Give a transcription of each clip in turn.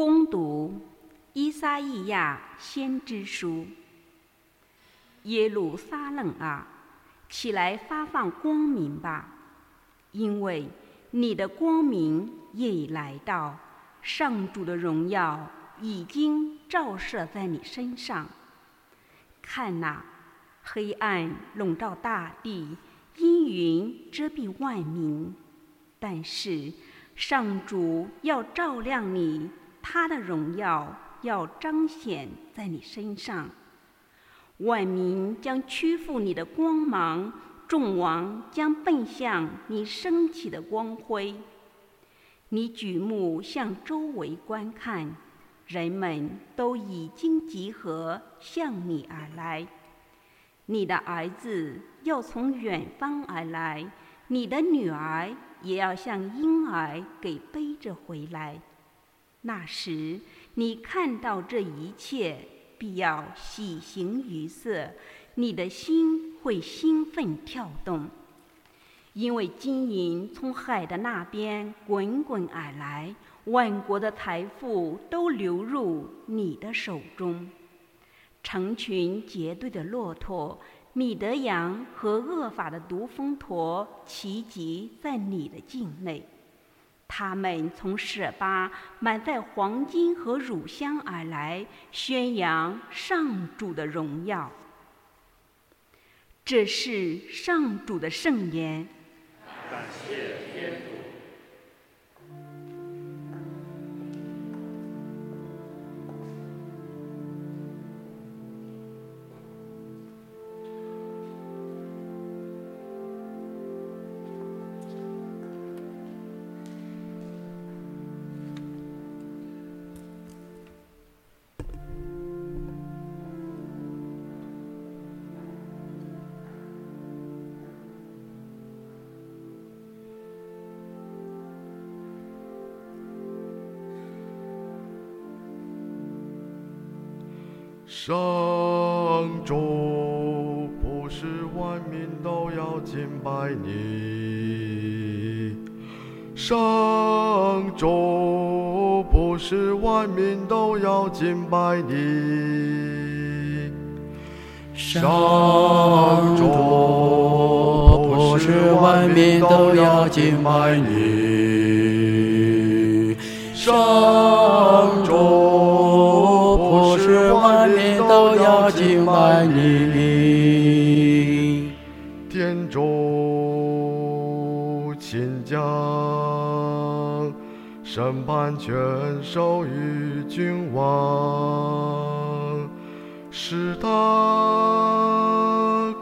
攻读《伊撒意亚先知书》。耶路撒冷啊，起来发放光明吧，因为你的光明也已来到，上主的荣耀已经照射在你身上。看哪，黑暗笼罩大地，阴云遮蔽万民，但是上主要照亮你。他的荣耀要彰显在你身上，万民将屈服你的光芒，众王将奔向你升起的光辉。你举目向周围观看，人们都已经集合向你而来。你的儿子要从远方而来，你的女儿也要像婴儿给背着回来。那时，你看到这一切，必要喜形于色，你的心会兴奋跳动，因为金银从海的那边滚滚而来，万国的财富都流入你的手中，成群结队的骆驼、米德羊和恶法的毒蜂驼齐集在你的境内。他们从舍巴满载黄金和乳香而来，宣扬上主的荣耀。这是上主的圣言。上主不是万民都要敬拜你，上主不是万民都要敬拜你，上主。都要敬拜你，审判权授予君王，使他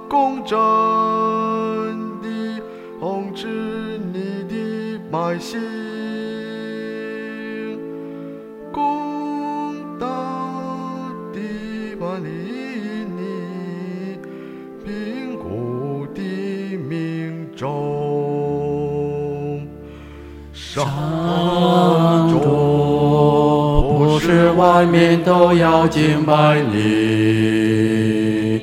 公正地统治你的百姓。上主不是万民都要敬拜你，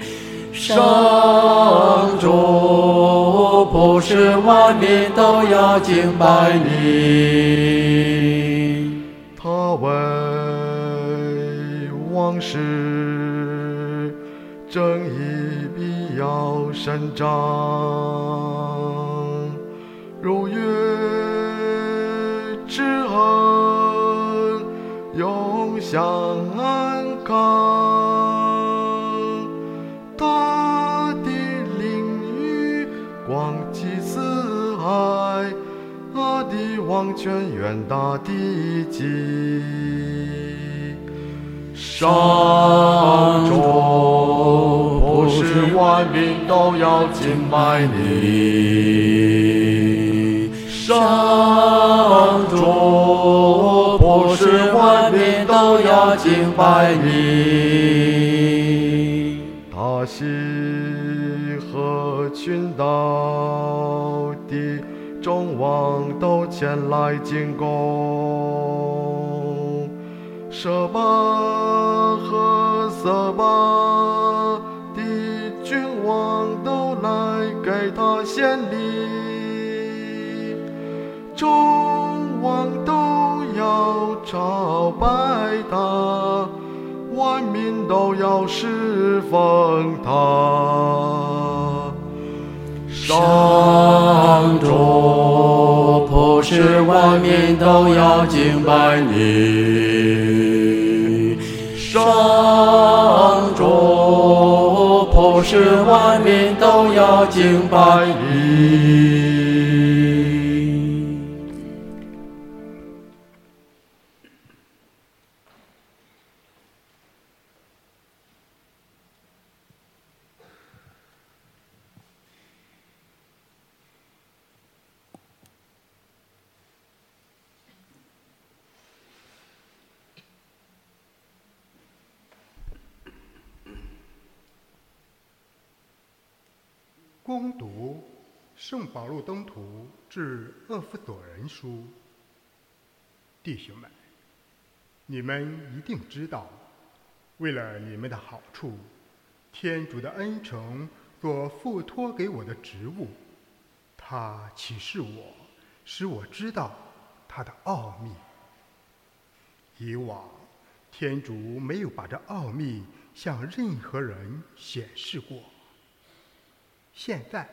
上主不是万民都要敬拜你。他为王室正义必要伸张，永享安康，大地领域广济四海，阿地王权远大地基，上主不是万民都要敬拜你，上主敬拜你，大西和群岛的众王都前来进贡，舍巴和色巴的君王都来给他献礼。众王都要朝拜，民都要侍奉他。上主，普世万民都要敬拜你。上主，普世万民都要敬拜你。攻读圣保禄东图至厄弗所人书，弟兄们，你们一定知道，为了你们的好处，天主的恩宠所付托给我的职务，他启示我，使我知道他的奥秘。以往，天主没有把这奥秘向任何人显示过。现在，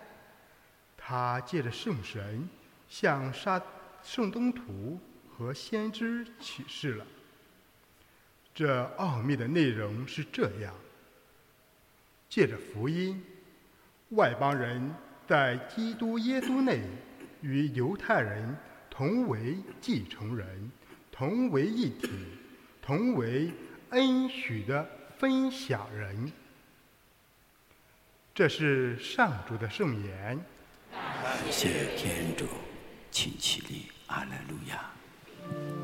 他借着圣神向沙圣东图和先知启示了。这奥秘的内容是这样：借着福音，外邦人在基督耶稣内与犹太人同为继承人，同为一体，同为恩许的分享人。这是上主的圣言。感谢天主，请起立，阿门。路亚。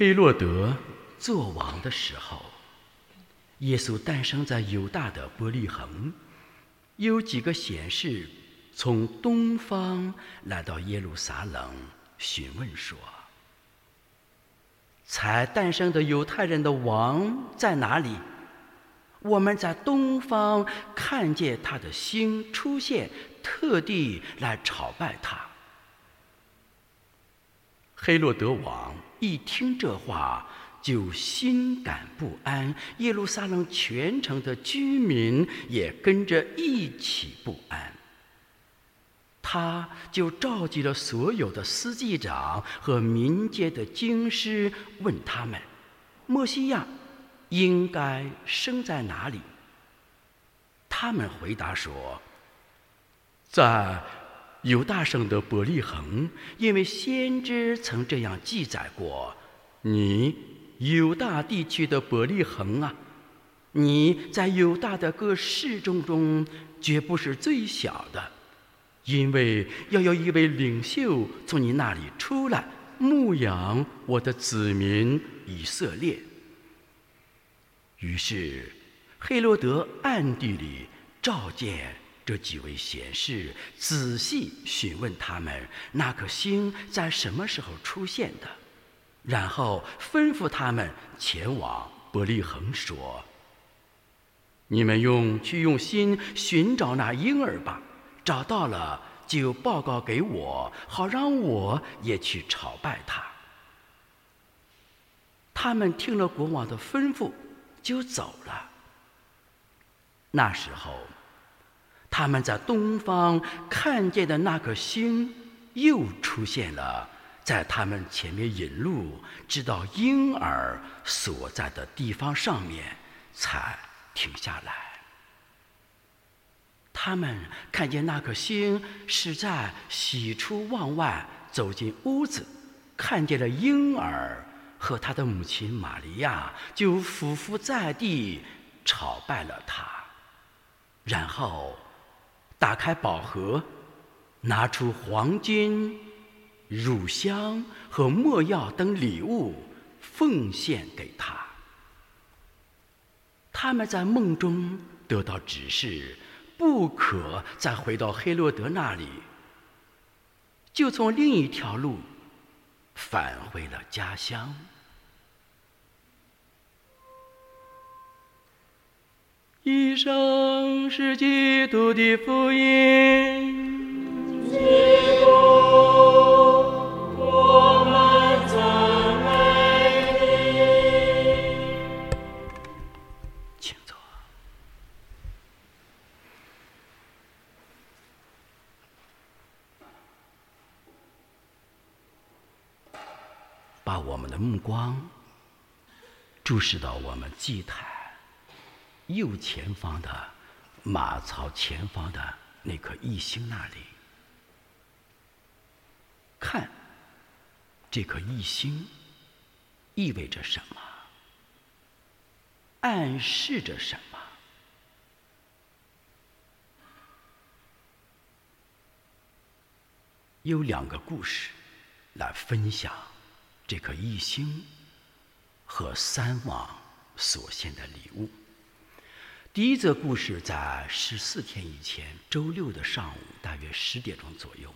黑洛德做王的时候，耶稣诞生在犹大的伯利恒。有几个贤士从东方来到耶路撒冷，询问说：“才诞生的犹太人的王在哪里？我们在东方看见他的星出现，特地来朝拜他。”黑洛德王一听这话，就心感不安，耶路撒冷全城的居民也跟着一起不安。他就召集了所有的司祭长和民间的经师，问他们：“墨西亚应该生在哪里？”他们回答说：“在犹大省的伯利恒，因为先知曾这样记载过。你犹大地区的伯利恒啊，你在犹大的各市中中绝不是最小的。”因为要有一位领袖从你那里出来牧养我的子民以色列。于是，黑罗德暗地里召见这几位贤士，仔细询问他们那颗星在什么时候出现的，然后吩咐他们前往伯利恒，说：“你们用去用心寻找那婴儿吧。”找到了就报告给我，好让我也去朝拜他。他们听了国王的吩咐，就走了。那时候，他们在东方看见的那颗星又出现了，在他们前面引路，直到婴儿所在的地方上面，才停下来。他们看见那颗星是在喜出望外走进屋子，看见了婴儿和他的母亲玛利亚，就俯伏在地朝拜了他，然后打开宝盒，拿出黄金、乳香和没药等礼物奉献给他。他们在梦中得到指示。不可再回到黑洛德那里，就从另一条路返回了家乡。一生是基督的福音。基督。把我们的目光注视到我们祭坛右前方的马槽前方的那颗异星那里，看这颗异星意味着什么，暗示着什么？有两个故事来分享。这颗异星和三王所献的礼物。第一则故事在十四天以前，周六的上午，大约十点钟左右，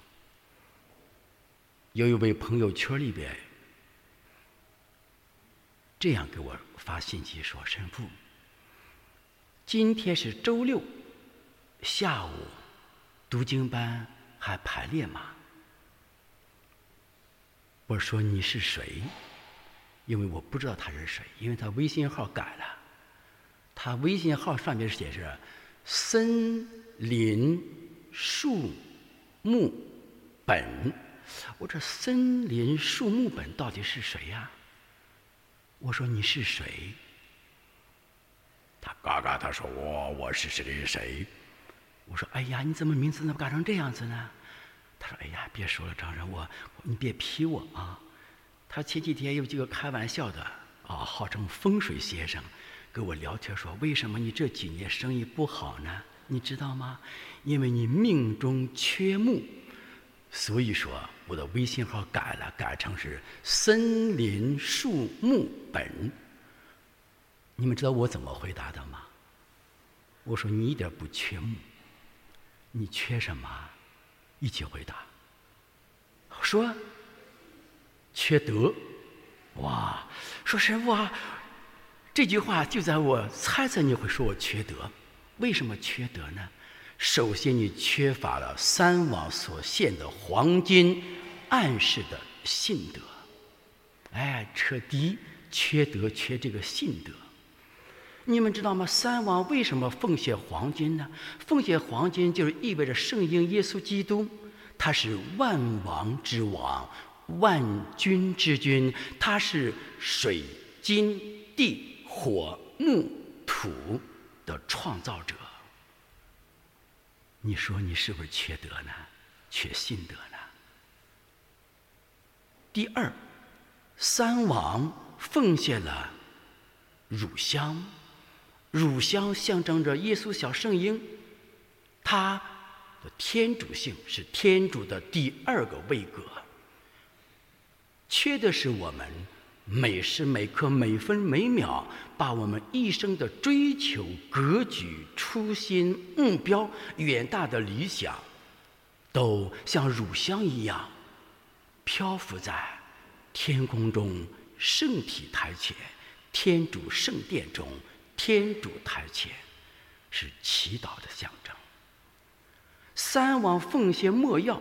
有一位朋友圈里边这样给我发信息说：“神父，今天是周六下午，读经班还排练吗？”我说你是谁？因为我不知道他是谁，因为他微信号改了，他微信号上面写着“森林树木本”。我这“森林树木本”到底是谁呀？我说你是谁？他嘎嘎他说我我是谁谁谁。我说哎呀，你怎么名字怎么改成这样子呢？他说：“哎呀，别说了，张仁，我你别批我啊。”他前几天有几个开玩笑的啊，号称风水先生，跟我聊天说：“为什么你这几年生意不好呢？你知道吗？因为你命中缺木，所以说我的微信号改了，改成是森林树木本。你们知道我怎么回答的吗？我说你一点不缺木，你缺什么？”一起回答，说缺德，哇！说师傅啊，这句话就在我猜测你会说我缺德。为什么缺德呢？首先，你缺乏了三王所献的黄金暗示的信德。哎，彻底缺德，缺这个信德。你们知道吗？三王为什么奉献黄金呢？奉献黄金就是意味着圣婴耶稣基督，他是万王之王，万军之君，他是水金地火木土的创造者。你说你是不是缺德呢？缺信德呢？第二，三王奉献了乳香，乳香象征着耶稣小圣婴，他的天主性是天主的第二个位格。缺的是我们每时每刻、每分每秒，把我们一生的追求、格局、初心、目标、远大的理想，都像乳香一样。漂浮在天空中，圣体台前，天主圣殿中，天主台前，是祈祷的象征。三王奉献莫药，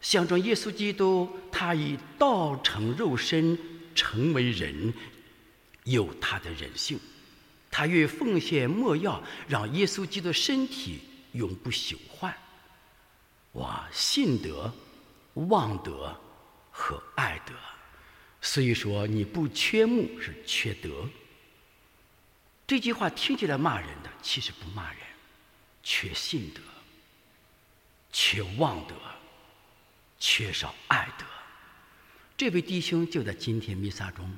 象征耶稣基督，他以道成肉身，成为人，有他的人性。他愿奉献莫药，让耶稣基督身体永不朽坏。哇，信德，望德。和爱德，所以说你不缺木是缺德。这句话听起来骂人的，其实不骂人，缺信德，缺望德，缺少爱德。这位弟兄就在今天弥撒中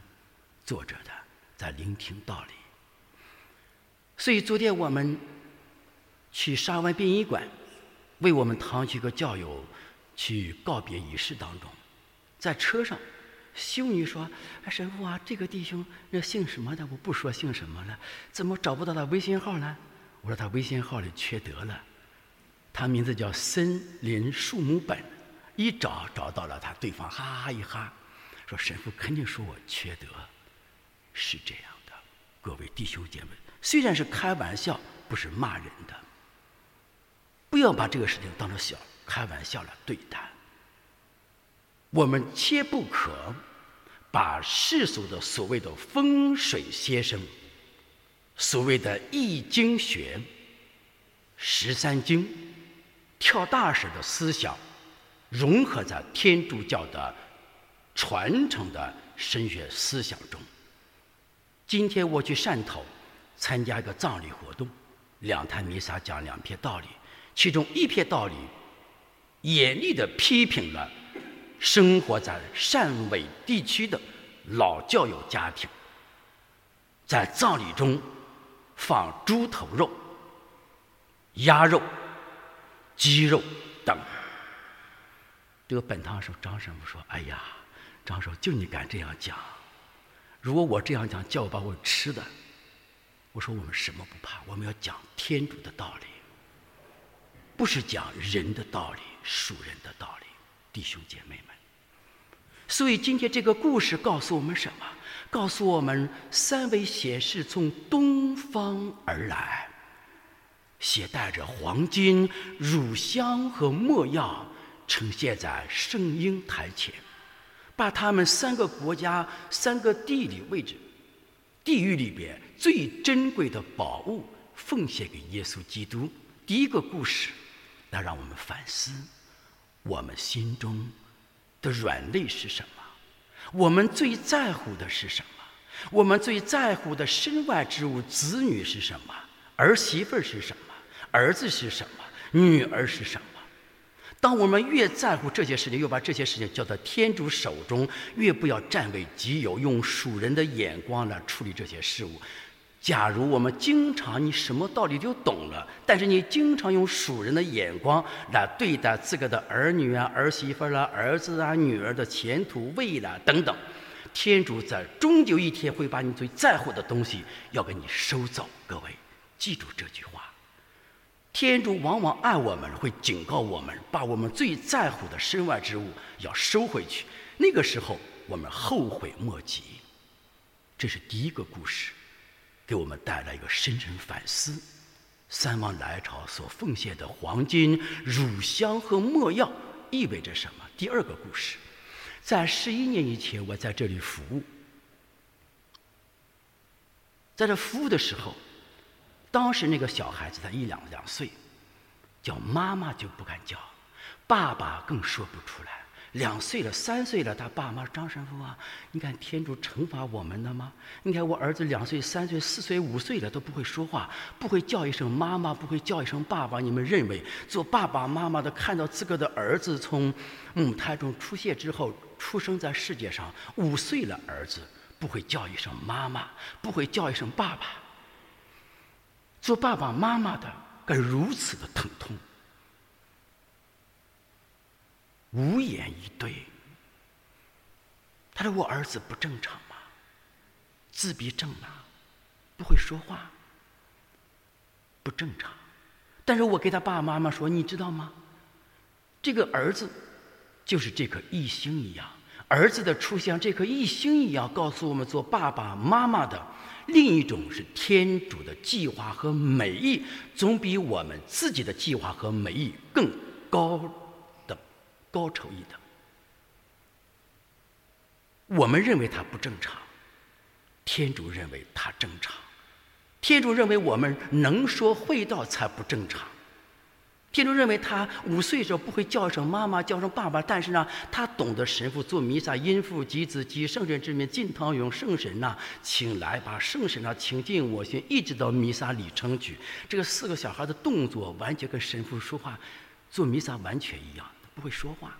坐着的，在聆听道理。所以昨天我们去沙湾殡仪馆，为我们堂区个教友去告别仪式当中。在车上，修女说：“神父啊，这个弟兄那姓什么的？我不说姓什么了，怎么找不到他微信号呢？”我说：“他微信号里缺德了，他名字叫森林树木本，一找找到了他，对方哈哈一哈，说神父肯定说我缺德，是这样的，各位弟兄姐妹，虽然是开玩笑，不是骂人的，不要把这个事情当成小开玩笑来对待。”我们切不可把世俗的所谓的风水先生、所谓的易经学、十三经、跳大神的思想融合在天主教的传承的神学思想中。今天我去汕头参加一个葬礼活动，两坛弥撒讲两篇道理，其中一篇道理严厉地批评了。生活在汕尾地区的老教友家庭，在葬礼中放猪头肉、鸭肉、鸡肉等。这个本堂说张神父说：“哎呀，张叔就你敢这样讲？如果我这样讲，叫我把我吃的。”我说：“我们什么不怕？我们要讲天主的道理，不是讲人的道理、属人的道理。”弟兄姐妹们，所以今天这个故事告诉我们什么？告诉我们三位显示从东方而来，携带着黄金、乳香和墨药，呈现在圣婴台前，把他们三个国家、三个地理位置、地域里边最珍贵的宝物奉献给耶稣基督。第一个故事，来让我们反思。我们心中的软肋是什么？我们最在乎的是什么？我们最在乎的身外之物，子女是什么？儿媳妇是什么？儿子是什么？女儿是什么？当我们越在乎这些事情，又把这些事情交到天主手中，越不要占为己有，用属人的眼光来处理这些事物。假如我们经常你什么道理就懂了，但是你经常用属人的眼光来对待自个的儿女啊、儿媳妇啦、儿子啊、女儿的前途未来等等，天主在终究一天会把你最在乎的东西要给你收走。各位记住这句话，天主往往爱我们，会警告我们，把我们最在乎的身外之物要收回去。那个时候我们后悔莫及。这是第一个故事。给我们带来一个深深反思：三王来朝所奉献的黄金、乳香和墨药意味着什么？第二个故事，在十一年以前，我在这里服务，在这服务的时候，当时那个小孩子才一两两岁，叫妈妈就不敢叫，爸爸更说不出来。两岁了，三岁了，他爸妈张神父啊，你看天主惩罚我们的吗？你看我儿子两岁、三岁、四岁、五岁了都不会说话，不会叫一声妈妈，不会叫一声爸爸。你们认为做爸爸妈妈的看到自个的儿子从母胎中出现之后，出生在世界上，五岁了，儿子不会叫一声妈妈，不会叫一声爸爸。做爸爸妈妈的该如此的疼痛。无言以对。他说：“我儿子不正常吗？自闭症啊，不会说话，不正常。但是我给他爸爸妈妈说，你知道吗？这个儿子就是这颗异星一样，儿子的出现，这颗异星一样，告诉我们做爸爸妈妈的，另一种是天主的计划和美意，总比我们自己的计划和美意更高的。”高超一等，我们认为它不正常，天主认为它正常，天主认为我们能说会道才不正常，天主认为他五岁时候不会叫一声妈妈，叫声爸爸，但是呢，他懂得神父做弥撒，因父及子及圣神之名进堂用圣神呐，请来把圣神呐请进我心，一直到弥撒里成举，这个四个小孩的动作完全跟神父说话，做弥撒完全一样。不会说话。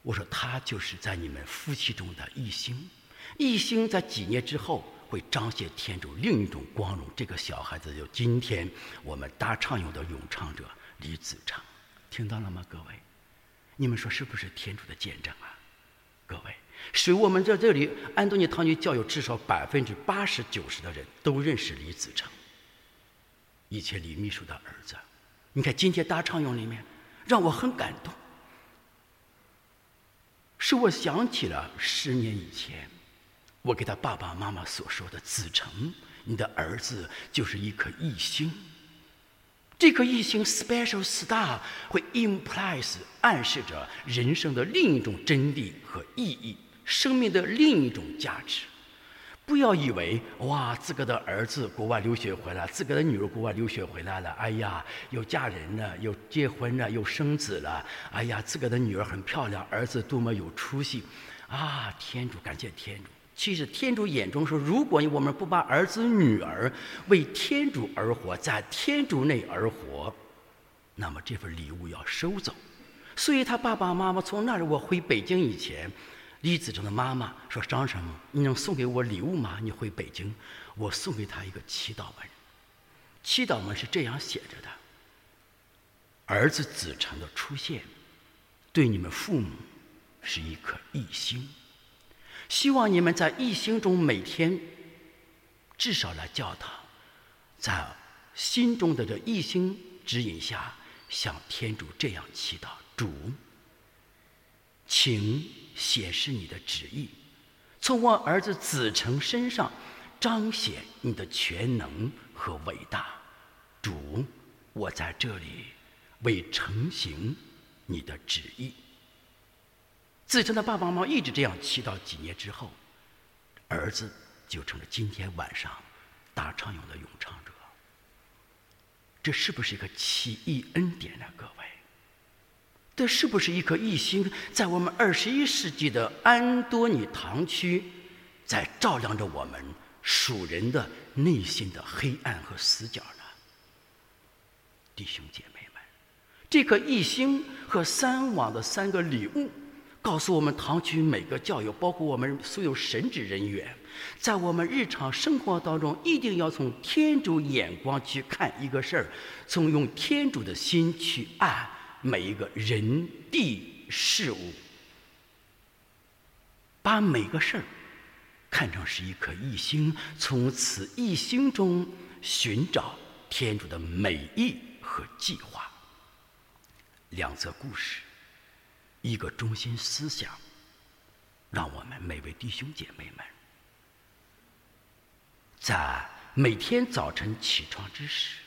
我说他就是在你们夫妻中的异星，异星在几年之后会彰显天主另一种光荣。这个小孩子就今天我们大唱咏的咏唱者李子成，听到了吗？各位，你们说是不是天主的见证啊？各位，使我们在这里安东尼堂区教友至少百分之八十九十的人都认识李子成，以前李秘书的儿子。你看今天大唱咏里面。让我很感动，使我想起了十年以前，我给他爸爸妈妈所说的：“子成，你的儿子就是一颗异星。这颗异星 （special star） 会 implies 暗示着人生的另一种真谛和意义，生命的另一种价值。”不要以为哇，自个的儿子国外留学回来，自个的女儿国外留学回来了，哎呀，又嫁人了，又结婚了，又生子了，哎呀，自个的女儿很漂亮，儿子多么有出息，啊，天主感谢天主。其实天主眼中说，如果我们不把儿子女儿为天主而活，在天主内而活，那么这份礼物要收走。所以他爸爸妈妈从那儿我回北京以前。李子成的妈妈说：“张神，你能送给我礼物吗？你回北京，我送给他一个祈祷文。祈祷文是这样写着的：儿子子成的出现，对你们父母是一颗异星，希望你们在一心中每天至少来教堂，在心中的这一心指引下，向天主这样祈祷：主，请。”显示你的旨意，从我儿子子成身上彰显你的全能和伟大。主，我在这里为成行你的旨意。子成的爸爸妈妈一直这样祈祷，几年之后，儿子就成了今天晚上大唱咏的咏唱者。这是不是一个奇异恩典呢，各位？这是不是一颗异星，在我们二十一世纪的安多尼堂区，在照亮着我们属人的内心的黑暗和死角呢？弟兄姐妹们，这颗异星和三网的三个礼物，告诉我们堂区每个教友，包括我们所有神职人员，在我们日常生活当中，一定要从天主眼光去看一个事儿，从用天主的心去爱。每一个人、地、事物，把每个事儿看成是一颗异星，从此异星中寻找天主的美意和计划。两则故事，一个中心思想，让我们每位弟兄姐妹们，在每天早晨起床之时，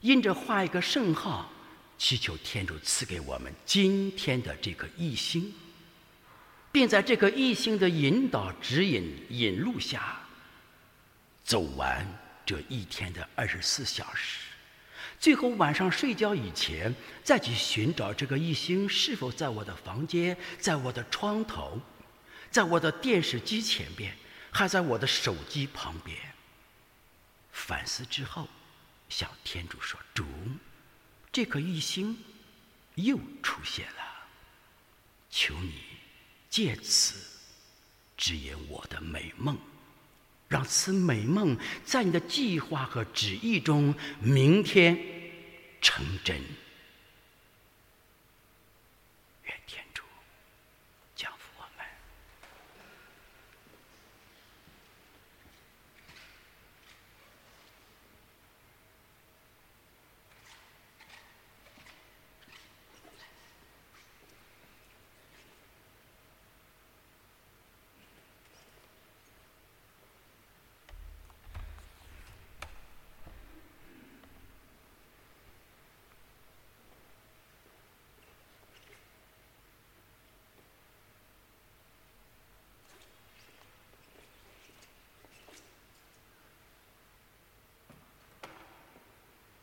因着画一个圣号。祈求天主赐给我们今天的这颗异星，并在这颗异星的引导、指引、引路下，走完这一天的二十四小时，最后晚上睡觉以前，再去寻找这个一星是否在我的房间，在我的床头，在我的电视机前边，还在我的手机旁边。反思之后，向天主说：“主，这颗一星又出现了，求你借此指引我的美梦。”让此美梦在你的计划和旨意中，明天成真。